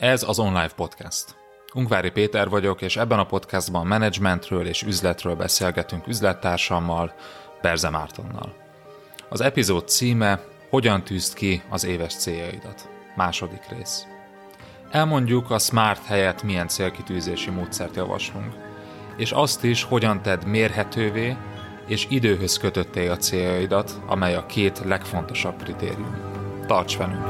Ez az Online Podcast. Ungvári Péter vagyok, és ebben a podcastban menedzsmentről és üzletről beszélgetünk üzlettársammal, Berze Mártonnal. Az epizód címe Hogyan tűzd ki az éves céljaidat? Második rész. Elmondjuk a SMART helyett milyen célkitűzési módszert javaslunk, és azt is, hogyan tedd mérhetővé és időhöz kötötté a céljaidat, amely a két legfontosabb kritérium. Tarts velünk!